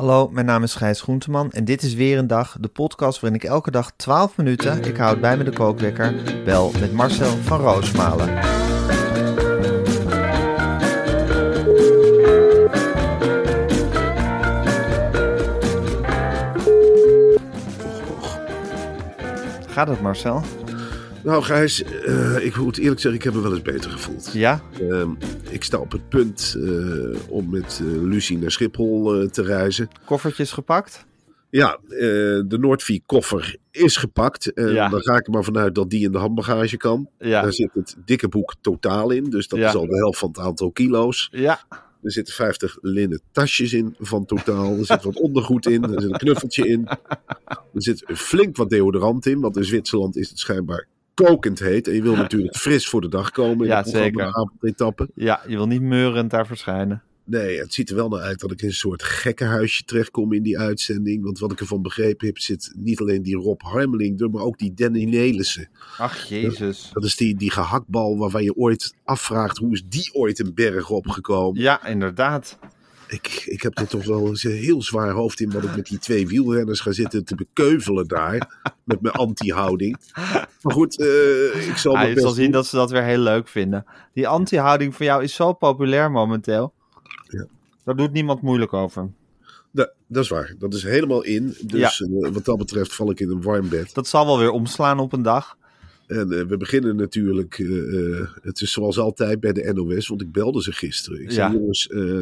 Hallo, mijn naam is Gijs Groenteman en dit is weer een dag, de podcast waarin ik elke dag 12 minuten, ik houd bij me de kookwekker, bel met Marcel van Roosmalen. Gaat het Marcel? Nou, Gijs, eh, ik moet eerlijk zeggen, ik heb me wel eens beter gevoeld. Ja? Ehm, ik sta op het punt eh, om met eh, Lucie naar Schiphol te reizen. Koffertjes gepakt? Ja, de Noordvie-koffer is gepakt. Ja. dan ga ik er maar vanuit dat die in de handbagage kan. Ja. Daar zit het dikke boek totaal in. Dus dat Ja. is al de helft van het aantal kilo's. Ja. Er zitten 50 linnen tasjes in van totaal. Er zit wat ondergoed in. Er zit een knuffeltje in. Er zit flink wat deodorant in. Want in Zwitserland is het schijnbaar kokend heet. En je wil natuurlijk fris voor de dag komen. In Ja, de zeker. avondetappe. Ja, je wil niet meurend daar verschijnen. Nee, het ziet er wel naar uit dat ik in een soort gekkenhuisje terechtkom in die uitzending. Want wat ik ervan begrepen heb, zit niet alleen die Rob Harmeling er, maar ook die Danny Nelissen. Ach, jezus. Dat is die, die gehaktbal waarvan je ooit afvraagt, hoe is die ooit een berg opgekomen? Ja, inderdaad. Ik, ik heb er toch wel eens een heel zwaar hoofd in wat ik met die twee wielrenners ga zitten te bekeuvelen daar. Met mijn anti-houding. Maar goed, eh, ik zal Ah, je zal zien doen. dat ze dat weer heel leuk vinden. Die anti-houding van jou is zo populair momenteel. Ja. Daar doet niemand moeilijk over. Da- dat is waar, dat is helemaal in. Dus eh, wat dat betreft val ik in een warm bed. Dat zal wel weer omslaan op een dag. En eh, we beginnen natuurlijk, eh, eh, het is zoals altijd bij de NOS, want ik belde ze gisteren. Ik zei, Ja. jongens, eh,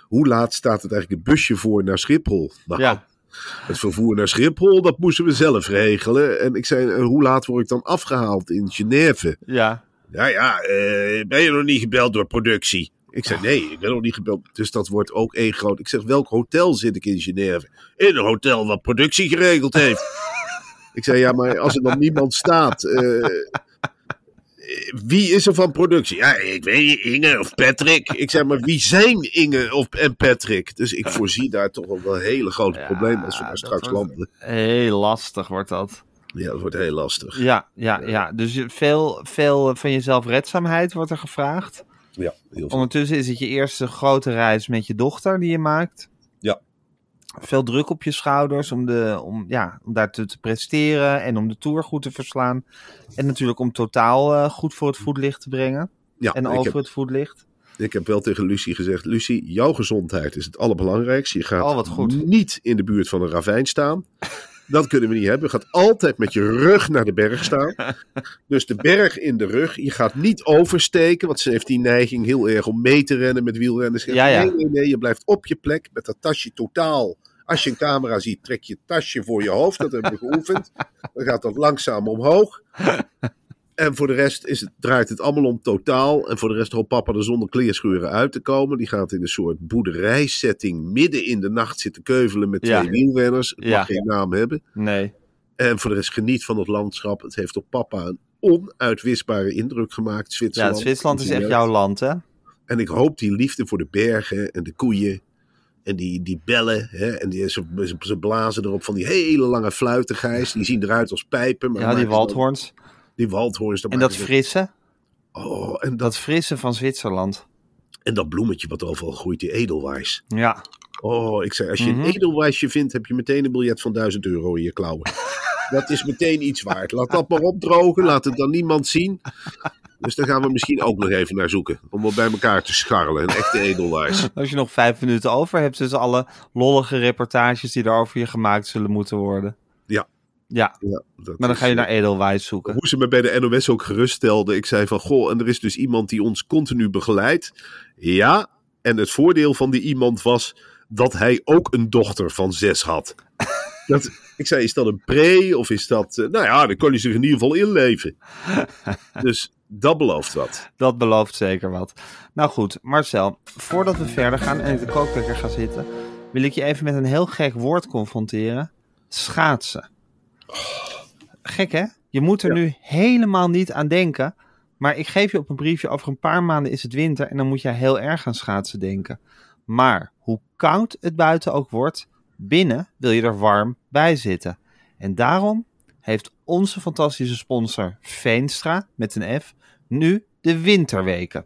hoe laat staat het eigenlijk het busje voor naar Schiphol? Nou, Ja. het vervoer naar Schiphol, dat moesten we zelf regelen. En ik zei, hoe laat word ik dan afgehaald in Genève? Ja. Ja, ja, ben je nog niet gebeld door productie? Ik zei, nee, ik ben nog niet gebeld. Dus dat wordt ook één groot. Ik zeg, welk hotel zit ik in Genève? In een hotel wat productie geregeld heeft. ik zei, ja, maar als er dan niemand staat, eh, wie is er van productie? Ja, ik weet niet, Inge of Patrick. Ik zei, maar wie zijn Inge of, en Patrick? Dus ik voorzie daar toch wel wel hele grote Ja, problemen als we daar straks landen. Heel lastig wordt dat. Ja, dat wordt heel lastig. Ja, ja, ja. Dus veel, veel van je zelfredzaamheid wordt er gevraagd. Ja, heel veel. Ondertussen is het je eerste grote reis met je dochter die je maakt. Veel druk op je schouders om, de, om, ja, om daar te, te presteren en om de tour goed te verslaan. En natuurlijk om totaal eh, goed voor het voetlicht te brengen. Ja, en over heb- het voetlicht. Ik heb wel tegen Lucie gezegd: Lucie, jouw gezondheid is het allerbelangrijkste. Je gaat Oh, niet in de buurt van een ravijn staan. Dat kunnen we niet hebben. Je gaat altijd met je rug naar de berg staan. Dus de berg in de rug. Je gaat niet oversteken, want ze heeft die neiging heel erg om mee te rennen met wielrenners. Ja, ja. Nee, nee, nee. Je blijft op je plek met dat tasje totaal. Als je een camera ziet, trek je het tasje voor je hoofd. Dat hebben we geoefend. Dan gaat dat langzaam omhoog. En voor de rest is het, draait het allemaal om totaal. En voor de rest hoopt papa er zonder kleerscheuren uit te komen. Die gaat in een soort boerderijsetting midden in de nacht zitten keuvelen met Ja. twee wielrenners. Het Ja. mag geen naam hebben. Nee. En voor de rest geniet van het landschap. Het heeft op papa een onuitwisbare indruk gemaakt. Ja, Zwitserland. Zwitserland is echt jouw land, hè? En ik hoop die liefde voor de bergen en de koeien. En die, die bellen. Hè, en die, ze, ze- ze blazen erop van die hele lange fluiten, Gijs. Die zien eruit als pijpen. Maar Ja, die waldhoorns. Die waldhoorns. En dat frisse, Oh, en dat, dat frisse van Zwitserland. en dat bloemetje wat overal groeit, die edelweiss. Ja, Oh, ik zei, als je Mhm. een edelwijsje vindt, heb je meteen een biljet van 1000 euro in je klauwen. dat is meteen iets waard. Laat dat maar opdrogen, laat het dan niemand zien. Dus daar gaan we misschien ook nog even naar zoeken. Om wat bij elkaar te scharrelen. Een echte edelwijs. Als je nog vijf minuten over hebt tussen alle lollige reportages die er over je gemaakt zullen moeten worden. Ja. Maar dan ga je eh, naar Edelwijs zoeken. Hoe ze me bij de NOS ook geruststelden. Ik zei van, goh, en er is dus iemand die ons continu begeleidt. Ja, en het voordeel van die iemand was dat hij ook een dochter van zes had. Dat, ik zei, is dat een pre of is dat... eh, nou ja, dan kan hij zich in ieder geval inleven. Dus dat belooft wat. Dat belooft zeker wat. Nou goed, Marcel, voordat we verder gaan en ik de kookwekker ga zitten, wil ik je even met een heel gek woord confronteren. Schaatsen. Gek hè? Je moet er nu helemaal niet aan denken. Maar ik geef je op een briefje, over een paar maanden is het winter en dan moet jij heel erg aan schaatsen denken. Maar hoe koud het buiten ook wordt, binnen wil je er warm bij zitten. En daarom heeft onze fantastische sponsor Veenstra, met een F, nu de winterweken.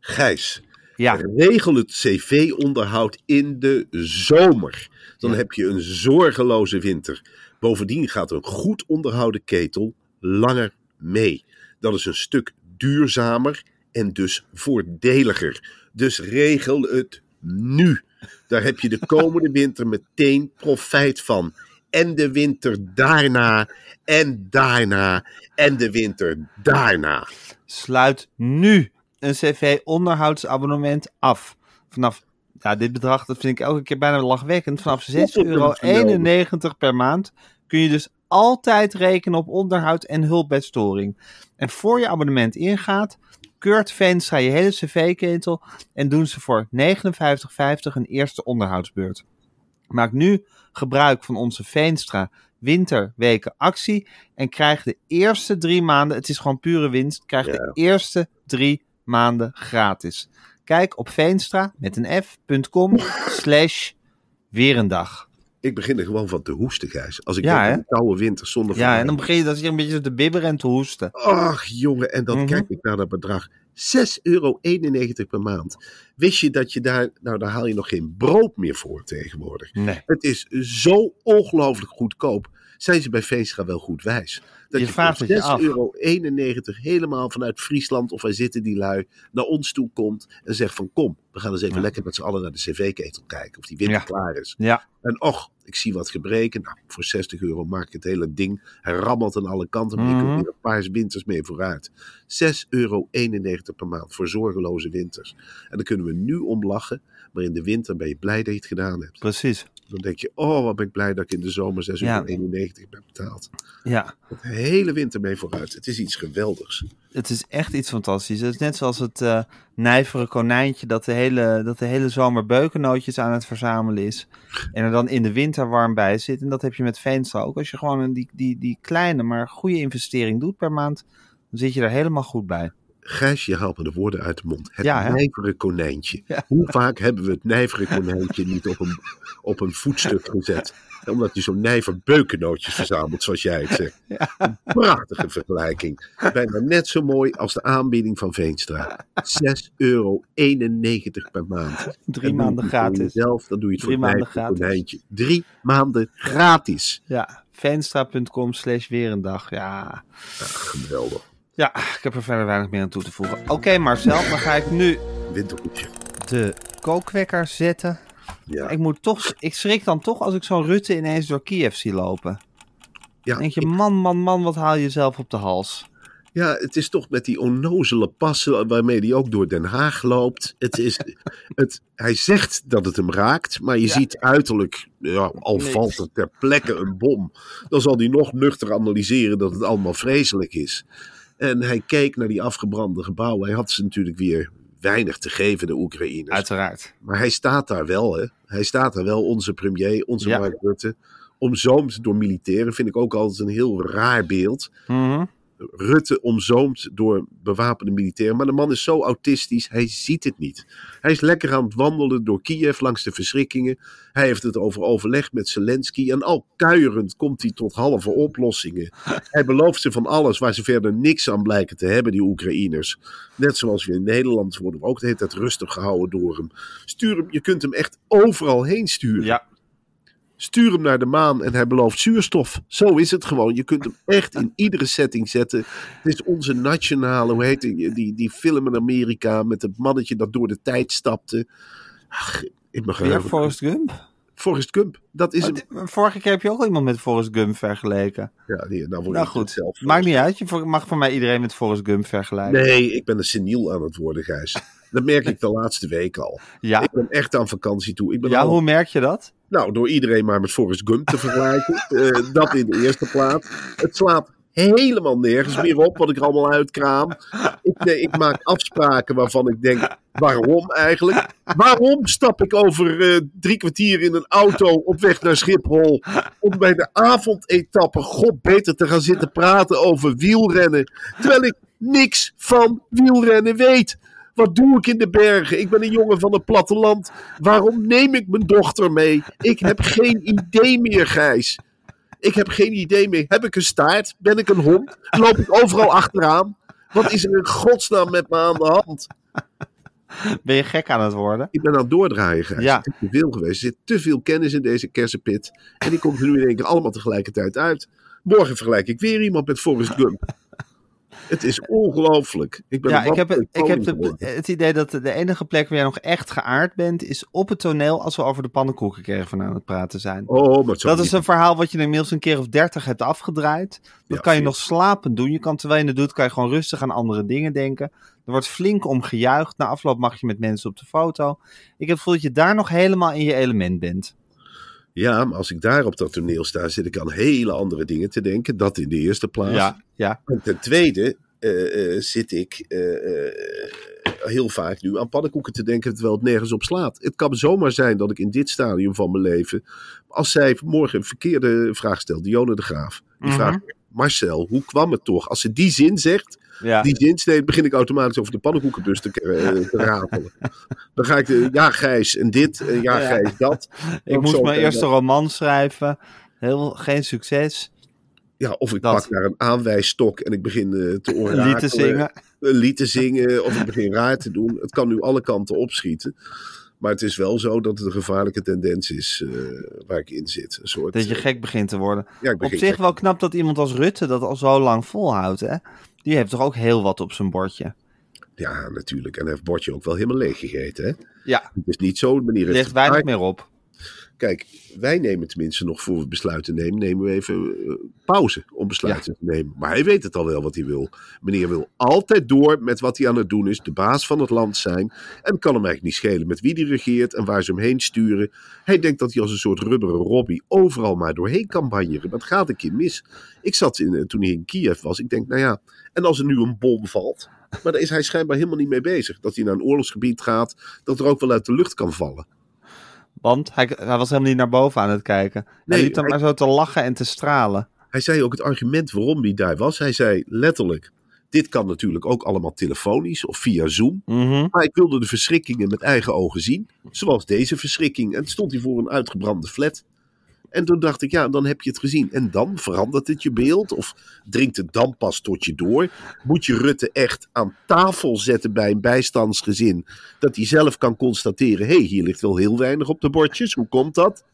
Gijs, Ja, regel het cv-onderhoud in de zomer. Dan Ja. heb je een zorgeloze winter. Bovendien gaat een goed onderhouden ketel langer mee. Dat is een stuk duurzamer en dus voordeliger. Dus regel het nu. Daar heb je de komende winter meteen profijt van. En de winter daarna, en daarna, en de winter daarna. sluit nu een CV-onderhoudsabonnement af. Vanaf, ja, dit bedrag, dat vind ik elke keer bijna lachwekkend. Vanaf 6,91 euro per maand kun je dus altijd rekenen op onderhoud en hulp bij storing. En voor je abonnement ingaat, keurt Veenstra je hele cv-ketel en doen ze voor 59,50 een eerste onderhoudsbeurt. Maak nu gebruik van onze Veenstra winterweken actie en krijg de eerste drie maanden, het is gewoon pure winst, krijg de eerste drie maanden gratis. Kijk op veenstra met een f.com slash weer een dag. Ik begin er gewoon van te hoesten, Gijs. Als ik Ja, denk de koude winter zonder Ja, en dan begin je dat hier een beetje te bibberen en te hoesten. Ach, jongen, en dan Mhm. kijk ik naar dat bedrag. 6,91 euro per maand. Wist je dat je daar, nou daar haal je nog geen brood meer voor tegenwoordig. Nee. Het is zo ongelooflijk goedkoop. Zijn ze bij Veenstra wel goed wijs? Dat Je je, vraagt voor het je af. 6,91 euro helemaal vanuit Friesland of wij zitten die lui naar ons toe komt en zegt van kom, we gaan eens even Ja. lekker met z'n allen naar de cv-ketel kijken of die winter Ja. klaar is. Ja, En och, ik zie wat gebreken. Nou, voor 60 euro maak ik het hele ding. Hij rammelt aan alle kanten, maar ik Mhm. kom weer een paar winters mee vooruit. 6,91 euro per maand voor zorgeloze winters. En dan kunnen we nu om lachen, maar in de winter ben je blij dat je het gedaan hebt. precies. Dan denk je, oh wat ben ik blij dat ik in de zomer 6,91 Ja. ben betaald. Ja, De hele winter mee vooruit. Het is iets geweldigs. het is echt iets fantastisch. Het is net zoals het eh nijvere konijntje dat de, hele, dat de hele zomer beukennootjes aan het verzamelen is. En er dan in de winter warm bij zit. En dat heb je met Veenstra ook. Als je gewoon een, die, die, die kleine, maar goede investering doet per maand, dan zit je er helemaal goed bij. Gijs, je haalt me de woorden uit de mond. Het Ja, nijvere konijntje. Ja. Hoe vaak hebben we het nijvere konijntje niet op een, op een voetstuk gezet? Omdat je zo'n nijver beukennootjes verzamelt, zoals jij het zegt. Een prachtige vergelijking. Bijna net zo mooi als de aanbieding van Veenstra. 6,91 euro per maand. Drie maanden gratis. Jezelf, dan doe je het Drie voor het maanden nijvere gratis. konijntje. Drie maanden gratis. Ja, veenstra.com slash weer een dag. Ja. Geweldig. Ja, ik heb er verder weinig meer aan toe te voegen. Oké Marcel, dan ga ik nu de kookwekker zetten. Ja. Ik, moet toch, ik schrik dan toch als ik zo'n Rutte ineens door Kiev zie lopen. Ja, denk je, man, man, man, wat haal je jezelf op de hals? Ja, het is toch met die onnozele passen waarmee hij ook door Den Haag loopt. Het is, het, hij zegt dat het hem raakt, maar je Ja. ziet uiterlijk, ja, al valt er ter plekke een bom, dan zal hij nog nuchter analyseren dat het allemaal vreselijk is. En hij keek naar die afgebrande gebouwen. Hij had ze natuurlijk weer weinig te geven, de Oekraïners. Uiteraard. Maar hij staat daar wel, hè? Hij staat daar wel, onze premier, onze Ja. Mark Rutte. Omzoomd door militairen vind ik ook altijd een heel raar beeld. Mhm. Rutte omzoomd door bewapende militairen. Maar de man is zo autistisch, hij ziet het niet. Hij is lekker aan het wandelen door Kiev langs de verschrikkingen. Hij heeft het over overleg met Zelensky. En al kuierend komt hij tot halve oplossingen. Hij belooft ze van alles waar ze verder niks aan blijken te hebben, die Oekraïners. Net zoals we in Nederland worden we ook de hele tijd rustig gehouden door hem. Stuur hem, je kunt hem echt overal heen sturen. Ja, Stuur hem naar de maan en hij belooft zuurstof. Zo is het gewoon. Je kunt hem echt in iedere setting zetten. Het is onze nationale, hoe heet die, die, die film in Amerika met het mannetje dat door de tijd stapte. Ach, ik mag Weer Forrest Gump? Forrest Gump. Dat is dit- Vorige keer heb je ook iemand met Forrest Gump vergeleken. Ja, die, nou Nou goed, zelf. maakt niet uit. Je mag voor mij iedereen met Forrest Gump vergelijken. Nee, ik ben een seniel aan het worden, Gijs. Dat merk ik de laatste week al. Ja, Ik ben echt aan vakantie toe. Ik ben ja al- hoe merk je dat? Nou, door iedereen maar met Forrest Gump te vergelijken. Eh, dat in de eerste plaats. Het slaat helemaal nergens meer op wat ik er allemaal uitkraam. Ik, nee, ik maak afspraken waarvan ik denk, waarom eigenlijk? Waarom stap ik over eh, drie kwartier in een auto op weg naar Schiphol om bij de avondetappe god beter te gaan zitten praten over wielrennen, terwijl ik niks van wielrennen weet? Wat doe ik in de bergen? Ik ben een jongen van het platteland. Waarom neem ik mijn dochter mee? Ik heb geen idee meer, Gijs. Ik heb geen idee meer. Heb ik een staart? Ben ik een hond? Loop ik overal achteraan? Wat is er in godsnaam met me aan de hand? Ben je gek aan het worden? Ik ben aan het doordraaien, Gijs. Ja. Te veel geweest. Er zit te veel kennis in deze kersenpit. En die komt er nu in één keer allemaal tegelijkertijd uit. Morgen vergelijk ik weer iemand met Forrest Gump. Het is ongelooflijk. Ik ben Ja, ik heb, het, ik heb de- het idee dat de enige plek waar jij nog echt geaard bent, is op het toneel als we over de pannenkoekenkerven aan het praten zijn. Oh, maar Dat is een verhaal wat je inmiddels een keer of dertig hebt afgedraaid. Dat Ja, kan je nog slapend doen. Je kan terwijl je het doet, kan je gewoon rustig aan andere dingen denken. Er wordt flink om gejuicht. Na afloop mag je met mensen op de foto. Ik heb het gevoel dat je daar nog helemaal in je element bent. Ja, maar als ik daar op dat toneel sta, zit ik aan hele andere dingen te denken. Dat in de eerste plaats. Ja, ja. En ten tweede eh, eh, zit ik eh, heel vaak nu aan pannenkoeken te denken, terwijl het nergens op slaat. Het kan zomaar zijn dat ik in dit stadium van mijn leven, als zij morgen een verkeerde vraag stelt, Dionne de Graaf, die Mhm. vraagt, Marcel, hoe kwam het toch? Als ze die zin zegt, ja. die zin steeds, begin ik automatisch over de pannenkoekenbus te, eh, te ratelen. Dan ga ik de, ja Gijs en dit, en ja Ja. Gijs dat. Ik Ook moest mijn eerste dat. roman schrijven. Heel, geen succes. Ja, of ik Dat. pak naar een aanwijsstok en ik begin eh, te Een orakelen. lied te zingen. een lied te zingen of ik begin raar te doen. Het kan nu alle kanten opschieten. Maar het is wel zo dat het een gevaarlijke tendens is eh, waar ik in zit. Een soort, Dat je eh, gek begint te worden. ja, Op zich gek. wel knap dat iemand als Rutte dat al zo lang volhoudt. Hè? Die heeft toch ook heel wat op zijn bordje. Ja, natuurlijk. En hij heeft het bordje ook wel helemaal leeg gegeten. Hè? Ja, Het is niet zo. de Manier er ligt weinig meer op. Kijk, wij nemen tenminste nog voor we besluiten nemen, nemen we even eh, pauze om besluiten te nemen. Maar hij weet het al wel wat hij wil. Meneer wil altijd door met wat hij aan het doen is, de baas van het land zijn. En kan hem eigenlijk niet schelen met wie hij regeert en waar ze hem heen sturen. Hij denkt dat hij als een soort rubberen Robbie overal maar doorheen kan banjeren. Maar het gaat een keer mis. Ik zat in, eh, toen hij in Kiev was, ik denk, nou ja, en als er nu een bom valt. Maar daar is hij schijnbaar helemaal niet mee bezig. Dat hij naar een oorlogsgebied gaat, dat er ook wel uit de lucht kan vallen. Want hij, hij was helemaal niet naar boven aan het kijken. hij Nee, liep dan hij- maar zo te lachen en te stralen. Hij zei ook het argument waarom hij daar was. Hij zei letterlijk: Dit kan natuurlijk ook allemaal telefonisch of via Zoom. Mhm. Maar ik wilde de verschrikkingen met eigen ogen zien. Zoals deze verschrikking. En stond hij voor een uitgebrande flat. En toen dacht ik, ja, dan heb je het gezien. En dan verandert het je beeld? Of dringt het dan pas tot je door? Moet je Rutte echt aan tafel zetten bij een bijstandsgezin? Dat hij zelf kan constateren: hé, hey, hier ligt wel heel weinig op de bordjes. Hoe komt dat?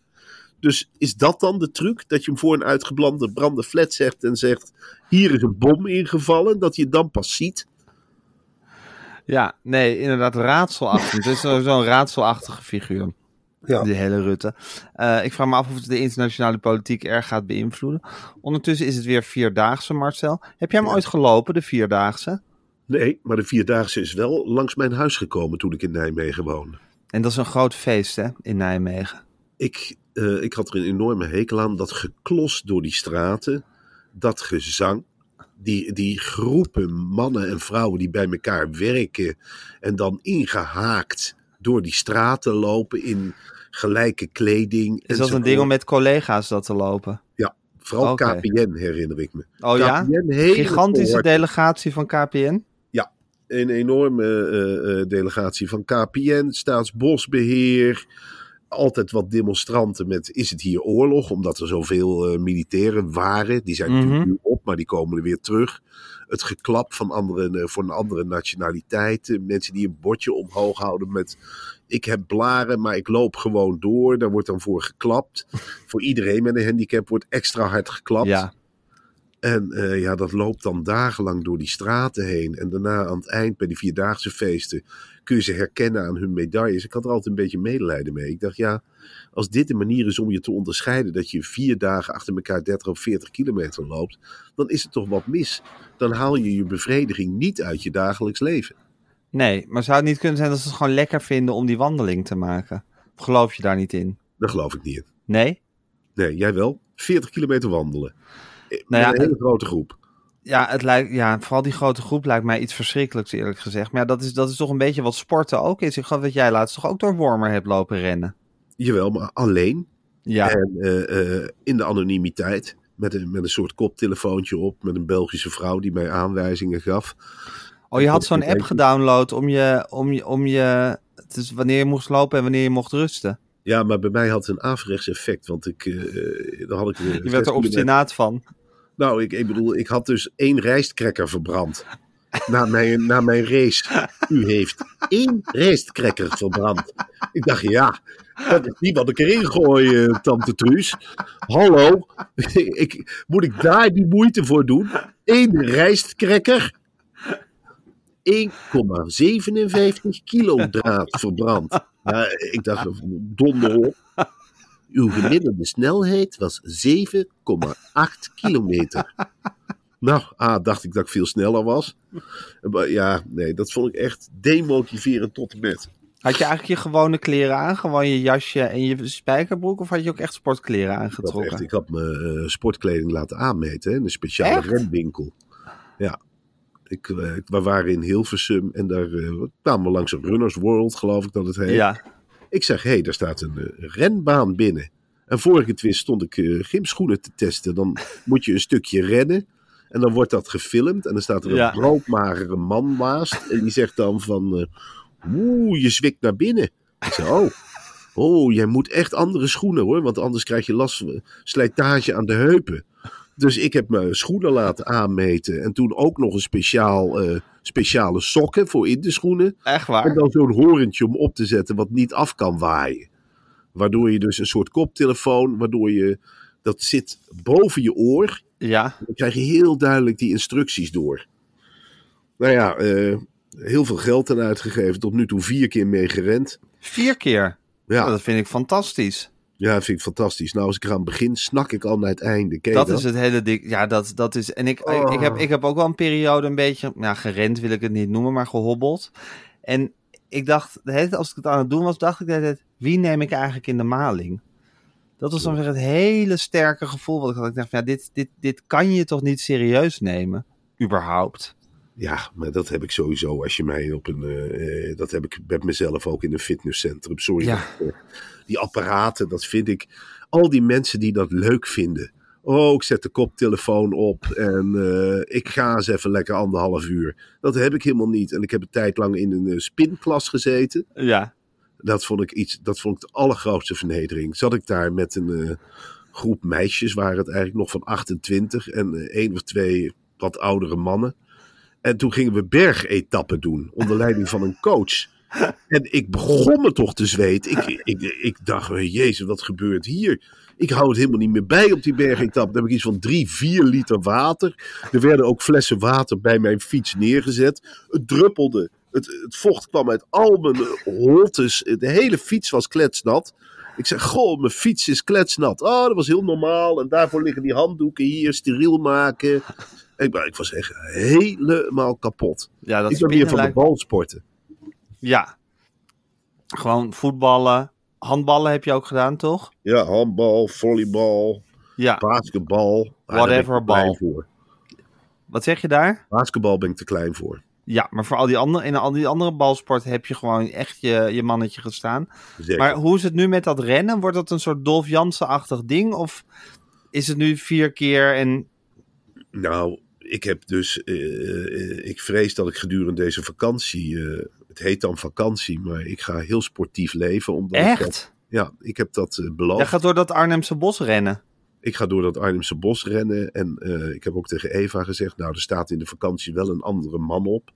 Dus is dat dan de truc? Dat je hem voor een uitgebrande brande flat zegt en zegt: hier is een bom ingevallen. Dat je het dan pas ziet? Ja, nee, inderdaad raadselachtig. Het is zo- zo'n raadselachtige figuur, Ja. die hele Rutte. Eh, ik vraag me af of het de internationale politiek erg gaat beïnvloeden. Ondertussen is het weer Vierdaagse, Marcel. Heb jij hem Ja. ooit gelopen, de Vierdaagse? Nee, maar de Vierdaagse is wel langs mijn huis gekomen toen ik in Nijmegen woonde. En dat is een groot feest, hè, in Nijmegen. Ik, eh, ik had er een enorme hekel aan. Dat geklos door die straten. Dat gezang. Die, die groepen mannen en vrouwen die bij elkaar werken. En dan ingehaakt door die straten lopen in gelijke kleding. Is dat een ding om met collega's dat te lopen? Vooral Oké. KPN herinner ik me. Oh ja? KPN, Gigantische delegatie van KPN? een enorme eh, eh, delegatie van KPN, Staatsbosbeheer, altijd wat demonstranten met, is het hier oorlog? Omdat er zoveel eh, militairen waren. Die zijn Mhm. natuurlijk nu op, maar die komen er weer terug. Het geklap van anderen voor een andere nationaliteit. Eh, Mensen die een bordje omhoog houden met, ik heb blaren, maar ik loop gewoon door. Daar wordt dan voor geklapt. voor iedereen met een handicap wordt extra hard geklapt. Ja. En eh, ja, dat loopt dan dagenlang door die straten heen. En daarna aan het eind bij die vierdaagse feesten kun je ze herkennen aan hun medailles. Ik had er altijd een beetje medelijden mee. Ik dacht, ja, als dit de manier is om je te onderscheiden dat je vier dagen achter elkaar 30 of 40 kilometer loopt, dan is het toch wat mis. Dan haal je je bevrediging niet uit je dagelijks leven. Nee, maar zou het niet kunnen zijn dat ze het gewoon lekker vinden om die wandeling te maken? Of geloof je daar niet in? Daar geloof ik niet in. Nee? Nee, jij wel? 40 kilometer wandelen. Nou ja, een hele grote groep. Ja, het lijkt, ja, vooral die grote groep lijkt mij iets verschrikkelijks, eerlijk gezegd. Maar ja, dat is, dat is toch een beetje wat sporten ook is. Ik geloof dat jij laatst toch ook door Wormer hebt lopen rennen. Jawel, maar alleen. Ja, En eh, eh, in de anonimiteit. Met een, met een soort koptelefoontje op. Met een Belgische vrouw die mij aanwijzingen gaf. oh, je had zo'n app gedownload om je, om je, om je, het is wanneer je moest lopen en wanneer je mocht rusten. Ja, maar bij mij had het een averechts effect. Want ik, eh dan had ik... eh, Je werd er obstinaat van. Nou, ik, ik bedoel, ik had dus één rijstkrekker verbrand. Na mijn, na mijn race. U heeft één rijstkrekker verbrand. Ik dacht, ja, dat is niet wat ik erin gooi, eh, tante Truus. Hallo, ik, moet ik daar die moeite voor doen? Eén rijstkrekker? 1,57 kilo draad verbrand. Maar ik dacht, donder op. Uw gemiddelde snelheid was 7,8 kilometer. Nou, ah, dacht ik dat ik veel sneller was. Maar ja, nee, dat vond ik echt demotiverend tot en met. Had je eigenlijk je gewone kleren aan? Gewoon je jasje en je spijkerbroek? Of had je ook echt sportkleren Ik had, aangetrokken? echt, ik had mijn eh, sportkleding laten aanmeten hè, in een speciale Echt? renwinkel. Ja. Ik, eh, we waren in Hilversum en daar eh, kwamen we langs een Runners World, geloof ik dat het heet. Ja, Ik zeg, hé, hey, daar staat een eh, renbaan binnen. En voor ik het wist stond ik gymschoenen te testen. Dan moet je een stukje rennen. En dan wordt dat gefilmd. En dan staat er een Ja. broodmagere man naast. En die zegt dan van... eh, Oeh, je zwikt naar binnen. Ik zeg, oh. Oh, jij moet echt andere schoenen hoor. Want anders krijg je last van slijtage aan de heupen. Dus ik heb mijn schoenen laten aanmeten. En toen ook nog een speciaal, eh, speciale sokken voor in de schoenen. echt En waar. dan zo'n horentje om op te zetten wat niet af kan waaien. Waardoor je dus een soort koptelefoon, waardoor je, dat zit boven je oor. Ja, Dan krijg je heel duidelijk die instructies door. Nou ja, eh, heel veel geld aan uitgegeven. Tot nu toe vier keer mee gerend. vier keer. Ja, dat vind ik fantastisch. Ja, vind ik fantastisch. Nou, als ik eraan begin, snak ik al naar het einde. Ken Dat is het hele ding. Ja, dat, dat is. En ik, ik, Oh. ik, heb, ik heb ook wel een periode een beetje. Nou, gerend wil ik het niet noemen, maar gehobbeld. En ik dacht, de hele tijd als ik het aan het doen was, dacht ik tijd, wie neem ik eigenlijk in de maling? Dat was dan weer het hele sterke gevoel wat ik had. Ik dacht, van, ja, dit, dit, dit kan je toch niet serieus nemen? Überhaupt. Ja, maar dat heb ik sowieso als je mij op een. eh, eh, dat heb ik met mezelf ook in een fitnesscentrum. Sorry. Ja. dat eh, die apparaten, dat vind ik. Al die mensen die dat leuk vinden. Oh, ik zet de koptelefoon op en eh, ik ga eens even lekker anderhalf uur. Dat heb ik helemaal niet. En ik heb een tijd lang in een eh, spinklas gezeten. Ja. Dat vond ik iets. Dat vond ik de allergrootste vernedering. Zat ik daar met een eh, groep meisjes, waren het eigenlijk nog van 28 en één of twee wat oudere mannen. En toen gingen we bergetappen doen onder leiding van een coach. En ik begon me toch te zweten. Ik, ik, ik dacht, jezus, wat gebeurt hier? Ik hou het helemaal niet meer bij op die bergetappe. Dan heb ik iets van drie, vier liter water. Er werden ook flessen water bij mijn fiets neergezet. Het druppelde. Het, het vocht kwam uit al mijn holtes. De hele fiets was kletsnat. Ik zeg, goh, mijn fiets is kletsnat. Oh, dat was heel normaal. En daarvoor liggen die handdoeken hier, steriel maken. Ik, ik was echt helemaal kapot. Ja, dat ik ben meer spinnen van de lijkt- balsporten. Ja. Gewoon voetballen. Handballen heb je ook gedaan, toch? Ja, handbal, volleybal, Ja. basketbal. Whatever bal. Wat zeg je daar? Basketbal ben ik te klein voor. Ja, maar voor al die andere, in al die andere balsporten heb je gewoon echt je, je mannetje gestaan. Zeker. Maar hoe is het nu met dat rennen? Wordt dat een soort Dolf Jansen-achtig ding? Of is het nu vier keer en... Nou, ik heb dus. eh, eh, ik vrees dat ik gedurende deze vakantie. eh, het heet dan vakantie, maar ik ga heel sportief leven. Omdat dat Echt? Ja, ik heb dat eh, beloofd. Jij gaat door dat Arnhemse bos rennen. Ik ga door dat Arnhemse bos rennen. En eh, ik heb ook tegen Eva gezegd: Nou, er staat in de vakantie wel een andere man op.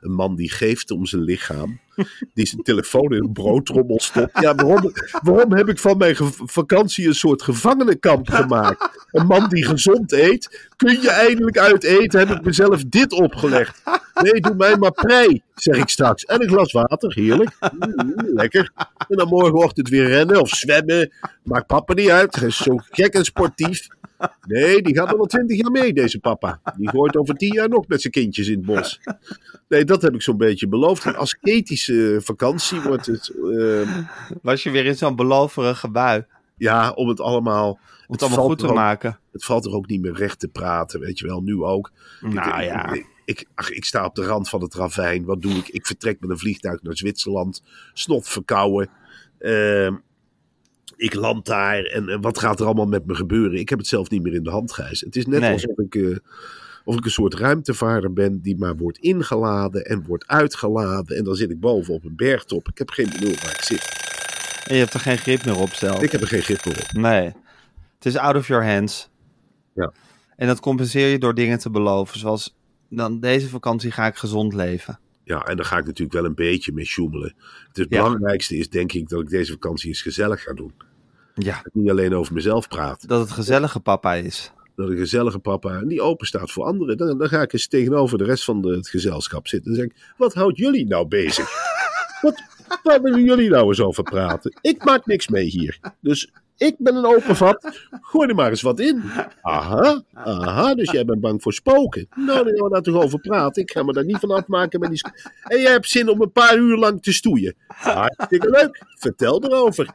Een man die geeft om zijn lichaam. Die zijn telefoon in een broodtrommel stopt. Ja, waarom, waarom heb ik van mijn vakantie een soort gevangenenkamp gemaakt? Een man die gezond eet. Kun je eindelijk uit eten? Heb ik mezelf dit opgelegd? Nee, doe mij maar prei, zeg ik straks. En een glas water, heerlijk. Mm, lekker. En dan morgenochtend weer rennen of zwemmen. Maakt papa niet uit. Hij is zo gek en sportief. Nee, die gaat nog wel twintig jaar mee, deze papa. Die gooit over tien jaar nog met zijn kindjes in het bos. Nee, dat heb ik zo'n beetje beloofd. Een ascetische vakantie wordt het. eh, Was je weer in zo'n beloverige bui. ja, om het allemaal. Om het Het allemaal goed te ook- maken. Het valt er ook niet meer recht te praten, weet je wel. Nu ook. Nou ik, ja. Ik, ik, ach, ik sta op de rand van het ravijn. Wat doe ik? Ik vertrek met een vliegtuig naar Zwitserland. Snot verkouden. Ehm, ik land daar. En, en wat gaat er allemaal met me gebeuren? Ik heb het zelf niet meer in de hand, Gijs. Het is net Nee. alsof ik, eh, of ik een soort ruimtevaarder ben die maar wordt ingeladen en wordt uitgeladen. En dan zit ik boven op een bergtop. Ik heb geen benul waar ik zit. En je hebt er geen grip meer op zelf. Ik heb er geen grip meer op. Nee. Het is out of your hands. Ja. En dat compenseer je door dingen te beloven. Zoals, dan deze vakantie ga ik gezond leven. Ja, en daar ga ik natuurlijk wel een beetje mee sjoemelen. Het Ja. belangrijkste is denk ik dat ik deze vakantie eens gezellig ga doen. Ja. Dat ik niet alleen over mezelf praat. Dat het gezellige papa is. Dat een gezellige papa en die open staat voor anderen. Dan, dan ga ik eens tegenover de rest van de, het gezelschap zitten. En zeg ik, wat houdt jullie nou bezig? wat, waar willen jullie nou eens over praten? Ik maak niks mee hier. Dus ik ben een open vat. Gooi er maar eens wat in. Aha, aha, dus jij bent bang voor spoken. Nou, dan gaan we over praten. Ik ga me daar niet van afmaken met die... En jij hebt zin om een paar uur lang te stoeien. Hartstikke leuk. Vertel erover.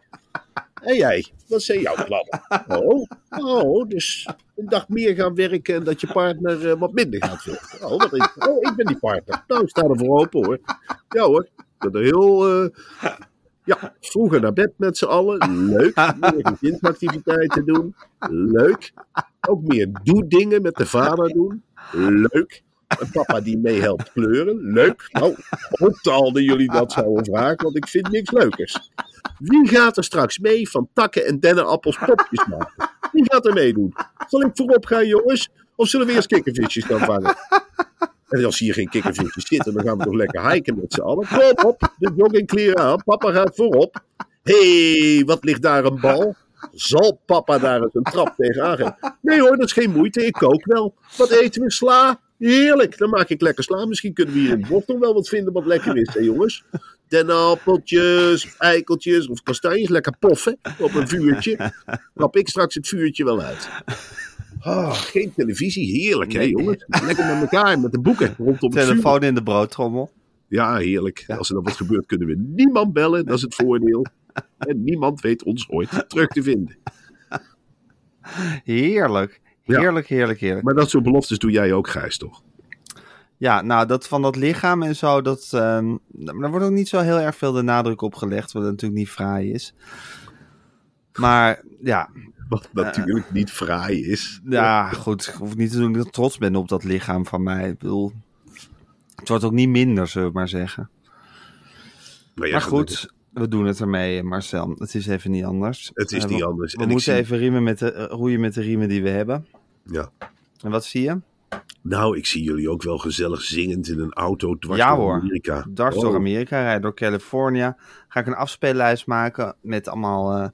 En jij, wat zijn jouw plannen? Oh, oh, dus een dag meer gaan werken en dat je partner eh, wat minder gaat werken. Oh, wat is, oh, ik ben die partner. Nou, ik sta er voor open hoor. Ja hoor, ik ben er heel... eh, ja, vroeger naar bed met z'n allen. Leuk. Meer gezinsactiviteiten doen. Leuk. Ook meer doe-dingen met de vader doen. Leuk. Een papa die meehelpt kleuren. Leuk. Nou, dat jullie dat zouden vragen, want ik vind niks leukers. Wie gaat er straks mee van takken en dennenappels popjes maken? Wie gaat er meedoen? Zal ik voorop gaan, jongens? Of zullen we eerst kikkervisjes gaan vangen? En als hier geen kikkervisjes zitten, dan gaan we toch lekker hiken met z'n allen. Kom op, de joggingkleren aan. Papa gaat voorop. Hé, hey, wat ligt daar een bal? Zal papa daar eens een trap tegenaan geven? Nee hoor, dat is geen moeite. Ik kook wel. Wat eten we? Sla? Heerlijk. Dan maak ik lekker sla. Misschien kunnen we hier in het bos nog wel wat vinden wat lekker is, hè jongens? Dennenappeltjes, eikeltjes of kastanjes. Lekker poffen op een vuurtje. Knap ik straks het vuurtje wel uit. Ah, geen televisie. Heerlijk, hè jongens? Lekker met elkaar, met de boeken rondom het vuur. Telefoon in de broodtrommel. Ja, heerlijk. Als er dan wat gebeurt, kunnen we niemand bellen. Dat is het voordeel. En niemand weet ons ooit terug te vinden. Heerlijk. Ja. Heerlijk, heerlijk, heerlijk. Maar dat soort beloftes doe jij ook, Gijs, toch? Ja, nou, dat van dat lichaam en zo, dat, ehm, daar wordt ook niet zo heel erg veel de nadruk op gelegd, wat natuurlijk niet fraai is. Maar ja, Wat natuurlijk niet fraai is. ja, goed, ik hoef niet te doen dat ik trots ben op dat lichaam van mij. Ik bedoel, het wordt ook niet minder, zullen we maar zeggen. Maar, goed, we doen het ermee, Marcel. Het is even niet anders. Het is Eh, niet anders. We En moeten zie- even riemen met de, eh, roeien met de riemen die we hebben. Ja. En wat zie je? Nou, ik zie jullie ook wel gezellig zingend in een auto dwars Ja, door hoor. Amerika. Dwars door Oh, Amerika, rijden door California. Ga ik een afspeellijst maken met allemaal eh,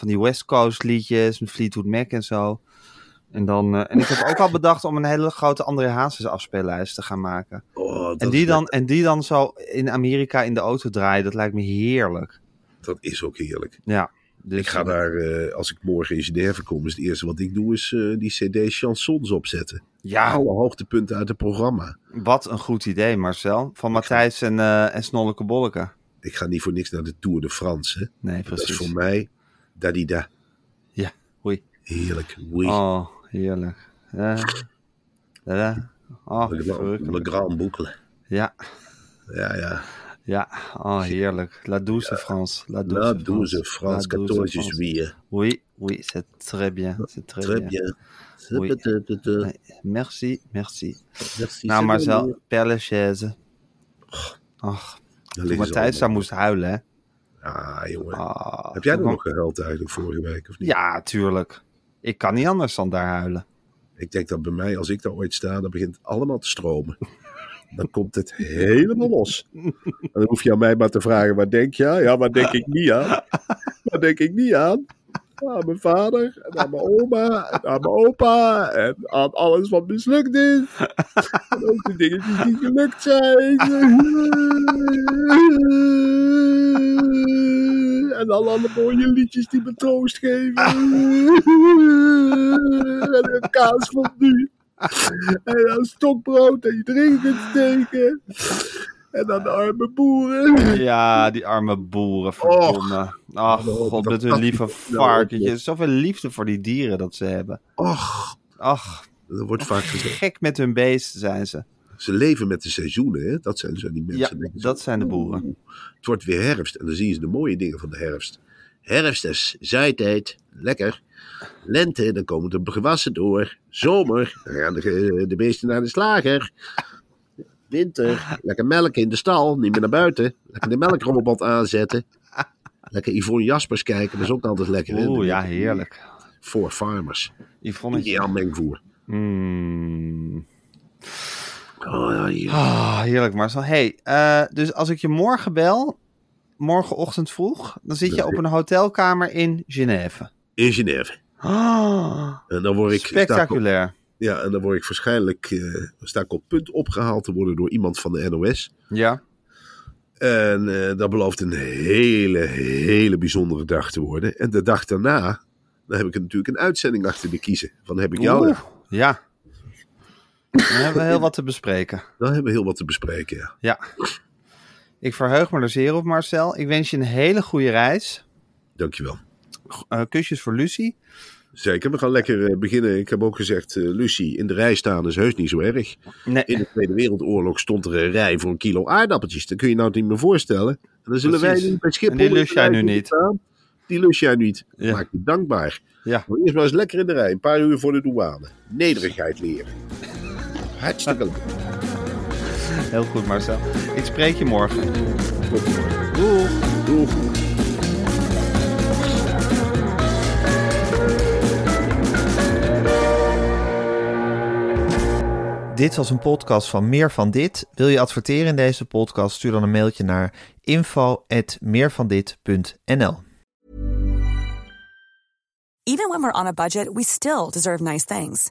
van die West Coast liedjes, met Fleetwood Mac en zo. En, dan, eh, en ik heb ook al bedacht om een hele grote André Hazes afspeellijst te gaan maken. oh, En die, dan, en die dan zo in Amerika in de auto draaien, dat lijkt me heerlijk. dat is ook heerlijk. Ja, dus, Ik ga daar, eh, als ik morgen in Genève kom, is het eerste wat ik doe, is eh, die cd chansons opzetten. Ja, Alle hoogtepunten uit het programma. wat een goed idee Marcel. Van Matthijs en, eh en Snolleke Bolleke. Ik ga niet voor niks naar de Tour de France. Hè. Nee, Dat is precies. voor mij dadida. Ja, oei. Heerlijk. Oui. Oh, heerlijk. Ja. Ja. Oh, le, grand, boucle. Ja, Ja, ja. ja. Oh, heerlijk. La douce France. La douce, La France, La douce 14 France. juillet. Oui, oui, c'est très bien. C'est très, Très bien. bien. Oui. Merci. Merci, merci. Merci. Nou, Marcel, Dan toen liggen ze Matthijs allemaal. moest huilen, hè. Ah, jongen. Ah, Heb jij er dan- nog gehuild eigenlijk vorige week of niet? Ja, tuurlijk. Ik kan niet anders dan daar huilen. Ik denk dat bij mij, als ik daar ooit sta, dan begint het allemaal te stromen. Dan komt het helemaal los. En dan hoef je aan mij maar te vragen, waar denk je aan? Ja, waar denk ik niet aan? Waar denk ik niet aan? Aan mijn vader, en aan mijn oma, en aan mijn opa, en aan alles wat mislukt is. En ook de dingetjes die gelukt zijn. En dan alle mooie liedjes die me troost geven. En een kaas van nu. En dan stokbrood en je erin kunt steken. En dan de arme boeren. Ja, die arme boeren, verdomme. Ach, Oh, god, dat met hun dat lieve nou varkentjes. Zoveel liefde voor die dieren dat ze hebben. Och, Ach, er wordt vaak gezegd. gek met hun beest zijn ze. Ze leven met de seizoenen, hè? Dat zijn zo die mensen. Ja, dat zo, zijn de boeren. Het wordt weer herfst en dan zien ze de mooie dingen van de herfst. Herfst is zaaitijd, lekker. Lente, dan komen de gewassen door. Zomer, dan gaan de, de beesten naar de slager. Winter, lekker melk in de stal, niet meer naar buiten. Lekker de melkrobot aanzetten. Lekker Yvonne Jaspers kijken, dat is ook altijd lekker. hè? Oeh, ja, heerlijk. Voor farmers. Yvonne. Ideaal mengvoer. Mm. Oh, ja, hier. Ah, heerlijk Marcel. Hey, eh, dus als ik je morgen bel, morgenochtend vroeg, dan zit je op een hotelkamer in Genève. In Genève. Ah, En dan word ik, op- spectaculair. Ja, en dan word ik waarschijnlijk eh, sta ik op punt opgehaald te worden door iemand van de NOS. Ja. En eh, dat belooft een hele, hele bijzondere dag te worden. En de dag daarna, dan heb ik natuurlijk een uitzending achter de kiezen. Van heb ik jou, Oeh, ja. Dan hebben we heel wat te bespreken. dan hebben we heel wat te bespreken. Ja. Ja. Ik verheug me er zeer op, Marcel. Ik wens je een hele goede reis. Dankjewel. Eh, kusjes voor Lucie. Zeker, we gaan lekker eh, beginnen. Ik heb ook gezegd, eh, Lucie, in de rij staan is heus niet zo erg. Nee, In de Tweede Wereldoorlog stond er een rij voor een kilo aardappeltjes. Dat kun je nou niet meer voorstellen. En dan zullen Precies. wij nu bij Schiphol... En die in de lust jij rij nu niet. staan. Die lust jij niet. Ja. Maak je dankbaar. Ja. Maar eerst maar eens lekker in de rij. Een paar uur voor de douane. Nederigheid leren. Hartstikke leuk. heel goed, Marcel. Ik spreek je morgen. Tot morgen. Doei. Doeg. Dit was een podcast van Meer van Dit. Wil je adverteren in deze podcast? Stuur dan een mailtje naar info@meervandit.nl. Even when we're on a budget, we still deserve nice things.